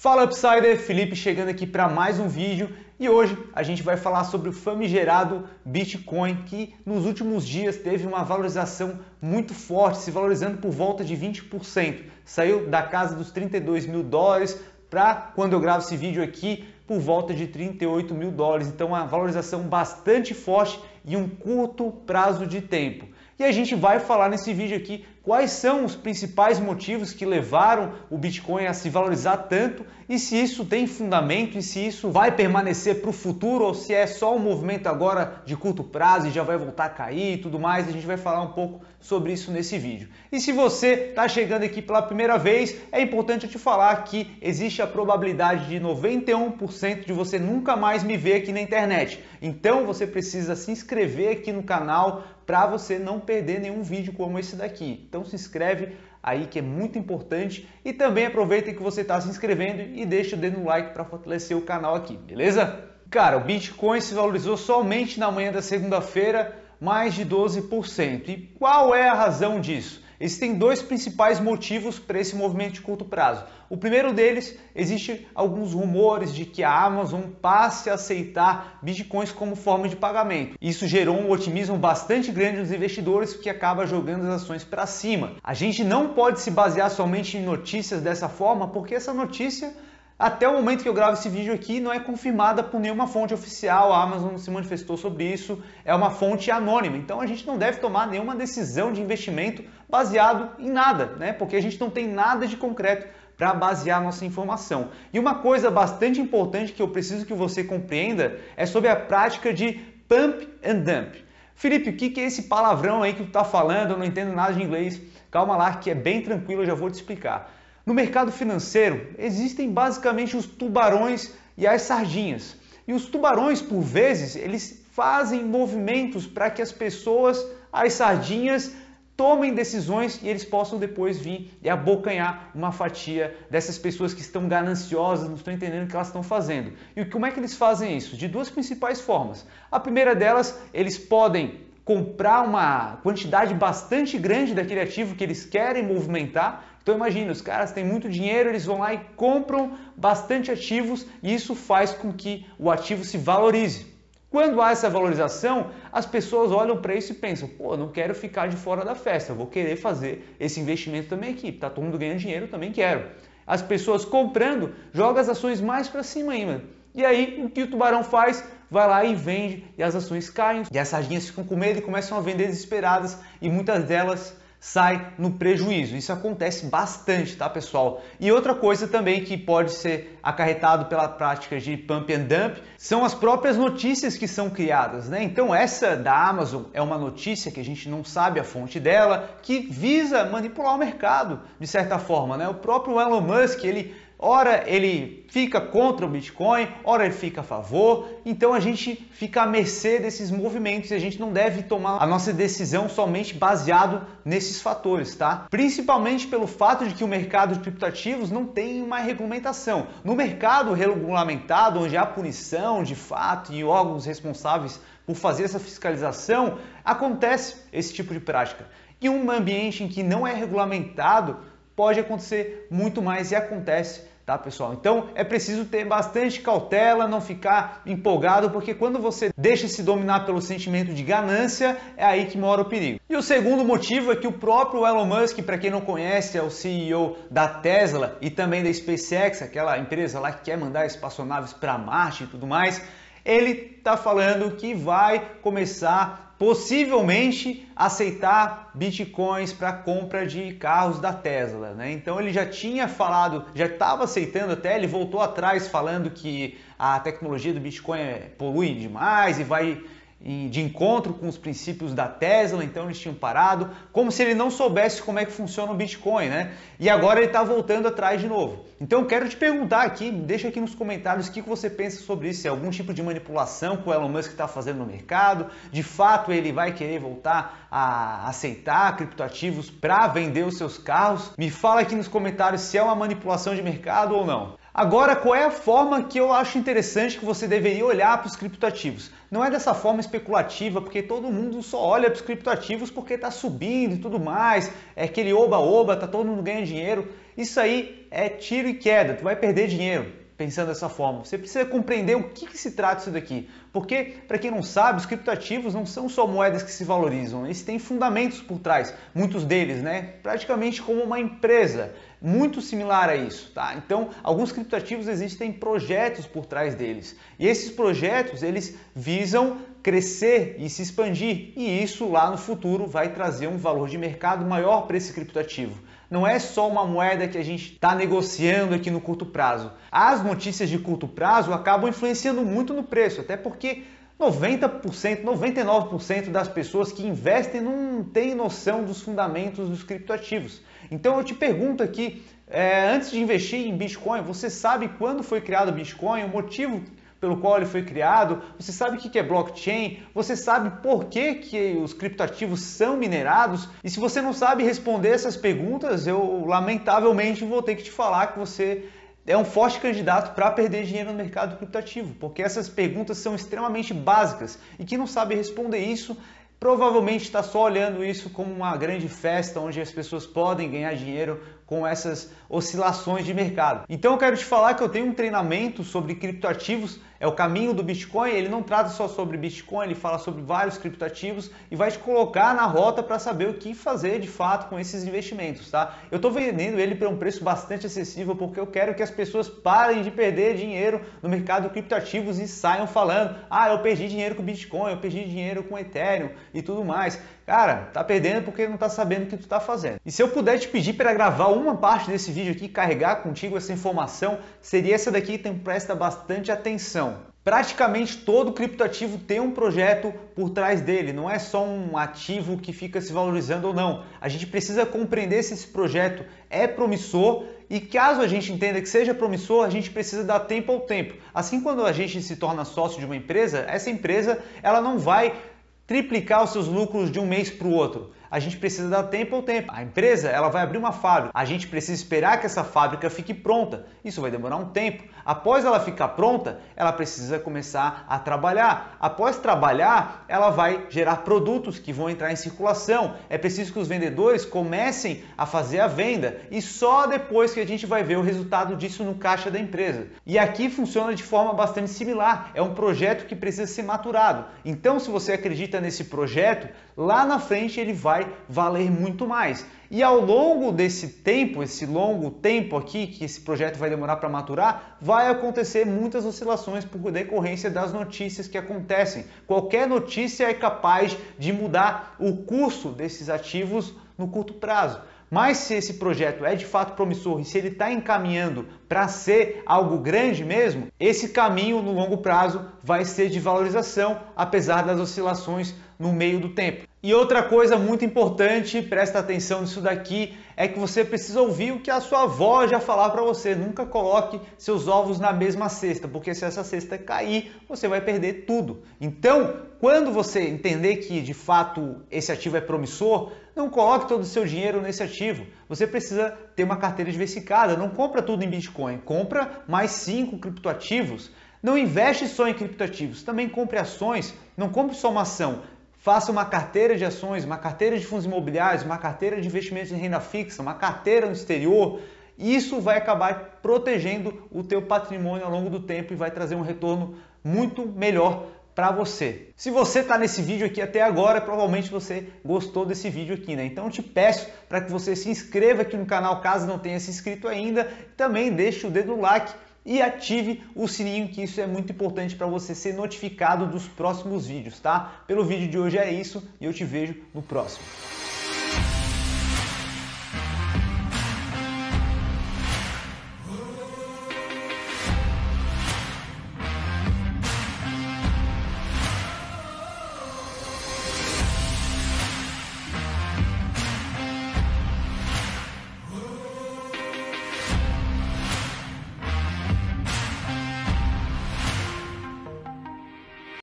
Fala Upsider, Felipe chegando aqui para mais um vídeo e hoje a gente vai falar sobre o famigerado Bitcoin que nos últimos dias teve uma valorização muito forte, se valorizando por volta de 20%. Saiu da casa dos 32 mil dólares para, quando eu gravo esse vídeo aqui, por volta de 38 mil dólares. Então, uma valorização bastante forte em um curto prazo de tempo. E a gente vai falar nesse vídeo aqui quais são os principais motivos que levaram o Bitcoin a se valorizar tanto e se isso tem fundamento e se isso vai permanecer para o futuro ou se é só um movimento agora de curto prazo e já vai voltar a cair e tudo mais. A gente vai falar um pouco sobre isso nesse vídeo. E se você está chegando aqui pela primeira vez, é importante eu te falar que existe a probabilidade de 91% de você nunca mais me ver aqui na internet. Então você precisa se inscrever aqui no canal para você não perder nenhum vídeo como esse daqui. Então se inscreve aí que é muito importante e também aproveita que você está se inscrevendo e deixa o dedo no like para fortalecer o canal aqui, beleza? Cara, o Bitcoin se valorizou somente na manhã da segunda-feira mais de 12%. E qual é a razão disso? Existem dois principais motivos para esse movimento de curto prazo. O primeiro deles, existe alguns rumores de que a Amazon passe a aceitar bitcoins como forma de pagamento. Isso gerou um otimismo bastante grande nos investidores que acaba jogando as ações para cima. A gente não pode se basear somente em notícias dessa forma, porque essa notícia até o momento que eu gravo esse vídeo aqui, não é confirmada por nenhuma fonte oficial, a Amazon se manifestou sobre isso, é uma fonte anônima. Então a gente não deve tomar nenhuma decisão de investimento baseado em nada, né? Porque a gente não tem nada de concreto para basear nossa informação. E uma coisa bastante importante que eu preciso que você compreenda é sobre a prática de pump and dump. Felipe, o que é esse palavrão aí que tu está falando? Eu não entendo nada de inglês. Calma lá, que é bem tranquilo, eu já vou te explicar. No mercado financeiro, existem basicamente os tubarões e as sardinhas. E os tubarões, por vezes, eles fazem movimentos para que as pessoas, as sardinhas, tomem decisões e eles possam depois vir e abocanhar uma fatia dessas pessoas que estão gananciosas, não estão entendendo o que elas estão fazendo. E como é que eles fazem isso? De duas principais formas. A primeira delas, eles podem comprar uma quantidade bastante grande daquele ativo que eles querem movimentar então imagina, os caras têm muito dinheiro, eles vão lá e compram bastante ativos e isso faz com que o ativo se valorize. Quando há essa valorização, as pessoas olham para isso e pensam: pô, não quero ficar de fora da festa, vou querer fazer esse investimento também aqui. Tá todo mundo ganhando dinheiro, também quero. As pessoas comprando, jogam as ações mais para cima ainda. E aí, o que o tubarão faz? Vai lá e vende e as ações caem. E as sardinhas ficam com medo e começam a vender desesperadas e muitas delas sai no prejuízo. Isso acontece bastante, tá, pessoal? E outra coisa também que pode ser acarretado pela prática de pump and dump são as próprias notícias que são criadas, né? Então essa da Amazon é uma notícia que a gente não sabe a fonte dela, que visa manipular o mercado de certa forma, né? O próprio Elon Musk, ele Ora ele fica contra o Bitcoin, ora ele fica a favor. Então a gente fica à mercê desses movimentos e a gente não deve tomar a nossa decisão somente baseado nesses fatores, tá? Principalmente pelo fato de que o mercado de criptativos não tem uma regulamentação. No mercado regulamentado, onde há punição de fato e órgãos responsáveis por fazer essa fiscalização, acontece esse tipo de prática. E um ambiente em que não é regulamentado, pode acontecer muito mais e acontece tá pessoal? Então é preciso ter bastante cautela, não ficar empolgado, porque quando você deixa se dominar pelo sentimento de ganância, é aí que mora o perigo. E o segundo motivo é que o próprio Elon Musk, para quem não conhece, é o CEO da Tesla e também da SpaceX, aquela empresa lá que quer mandar espaçonaves para Marte e tudo mais, ele está falando que vai começar possivelmente aceitar bitcoins para compra de carros da Tesla. Né? Então ele já tinha falado, já estava aceitando até, ele voltou atrás falando que a tecnologia do Bitcoin é, polui demais e vai de encontro com os princípios da Tesla, então eles tinham parado, como se ele não soubesse como é que funciona o Bitcoin, né? E agora ele está voltando atrás de novo. Então eu quero te perguntar aqui, deixa aqui nos comentários o que você pensa sobre isso, se é algum tipo de manipulação que o Elon Musk está fazendo no mercado, de fato ele vai querer voltar a aceitar criptoativos para vender os seus carros. Me fala aqui nos comentários se é uma manipulação de mercado ou não. Agora, qual é a forma que eu acho interessante que você deveria olhar para os criptoativos? Não é dessa forma especulativa, porque todo mundo só olha para os criptoativos porque está subindo e tudo mais, é aquele oba-oba, tá todo mundo ganhando dinheiro. Isso aí é tiro e queda, tu vai perder dinheiro pensando dessa forma. Você precisa compreender o que, que se trata isso daqui. Porque, para quem não sabe, os criptoativos não são só moedas que se valorizam, eles têm fundamentos por trás, muitos deles, né? Praticamente como uma empresa, muito similar a isso, tá? Então, alguns criptoativos existem projetos por trás deles. E esses projetos, eles visam crescer e se expandir, e isso lá no futuro vai trazer um valor de mercado maior para esse criptoativo não é só uma moeda que a gente está negociando aqui no curto prazo. As notícias de curto prazo acabam influenciando muito no preço, até porque 90%, 99% das pessoas que investem não têm noção dos fundamentos dos criptoativos. Então eu te pergunto aqui, é, antes de investir em Bitcoin, você sabe quando foi criado o Bitcoin, o motivo pelo qual ele foi criado, você sabe o que é blockchain, você sabe por que, que os criptoativos são minerados, e se você não sabe responder essas perguntas, eu lamentavelmente vou ter que te falar que você é um forte candidato para perder dinheiro no mercado criptativo, porque essas perguntas são extremamente básicas. E quem não sabe responder isso provavelmente está só olhando isso como uma grande festa onde as pessoas podem ganhar dinheiro com essas oscilações de mercado. Então eu quero te falar que eu tenho um treinamento sobre criptoativos, é o caminho do Bitcoin, ele não trata só sobre Bitcoin, ele fala sobre vários criptoativos e vai te colocar na rota para saber o que fazer de fato com esses investimentos, tá? Eu estou vendendo ele por um preço bastante acessível porque eu quero que as pessoas parem de perder dinheiro no mercado criptoativos e saiam falando: "Ah, eu perdi dinheiro com Bitcoin, eu perdi dinheiro com Ethereum" e tudo mais. Cara, tá perdendo porque não tá sabendo o que tu tá fazendo. E se eu puder te pedir para gravar uma parte desse vídeo aqui, carregar contigo essa informação, seria essa daqui, então presta bastante atenção. Praticamente todo criptoativo tem um projeto por trás dele, não é só um ativo que fica se valorizando ou não. A gente precisa compreender se esse projeto é promissor e caso a gente entenda que seja promissor, a gente precisa dar tempo ao tempo. Assim, quando a gente se torna sócio de uma empresa, essa empresa ela não vai triplicar os seus lucros de um mês para o outro a gente precisa dar tempo ao tempo. A empresa ela vai abrir uma fábrica, a gente precisa esperar que essa fábrica fique pronta. Isso vai demorar um tempo. Após ela ficar pronta, ela precisa começar a trabalhar. Após trabalhar, ela vai gerar produtos que vão entrar em circulação. É preciso que os vendedores comecem a fazer a venda e só depois que a gente vai ver o resultado disso no caixa da empresa. E aqui funciona de forma bastante similar. É um projeto que precisa ser maturado. Então, se você acredita nesse projeto, lá na frente ele vai vai valer muito mais. E ao longo desse tempo, esse longo tempo aqui que esse projeto vai demorar para maturar, vai acontecer muitas oscilações por decorrência das notícias que acontecem. Qualquer notícia é capaz de mudar o curso desses ativos no curto prazo. Mas se esse projeto é de fato promissor e se ele está encaminhando para ser algo grande mesmo, esse caminho no longo prazo vai ser de valorização, apesar das oscilações no meio do tempo. E outra coisa muito importante, presta atenção nisso daqui, é que você precisa ouvir o que a sua avó já falar para você. Nunca coloque seus ovos na mesma cesta, porque se essa cesta cair, você vai perder tudo. Então, quando você entender que de fato esse ativo é promissor, não coloque todo o seu dinheiro nesse ativo. Você precisa ter uma carteira diversificada. Não compra tudo em Bitcoin, compra mais cinco criptoativos. Não investe só em criptoativos, também compre ações. Não compre só uma ação Faça uma carteira de ações, uma carteira de fundos imobiliários, uma carteira de investimentos em renda fixa, uma carteira no exterior. Isso vai acabar protegendo o teu patrimônio ao longo do tempo e vai trazer um retorno muito melhor para você. Se você está nesse vídeo aqui até agora, provavelmente você gostou desse vídeo aqui, né? Então eu te peço para que você se inscreva aqui no canal caso não tenha se inscrito ainda, também deixe o dedo like e ative o sininho que isso é muito importante para você ser notificado dos próximos vídeos, tá? Pelo vídeo de hoje é isso e eu te vejo no próximo.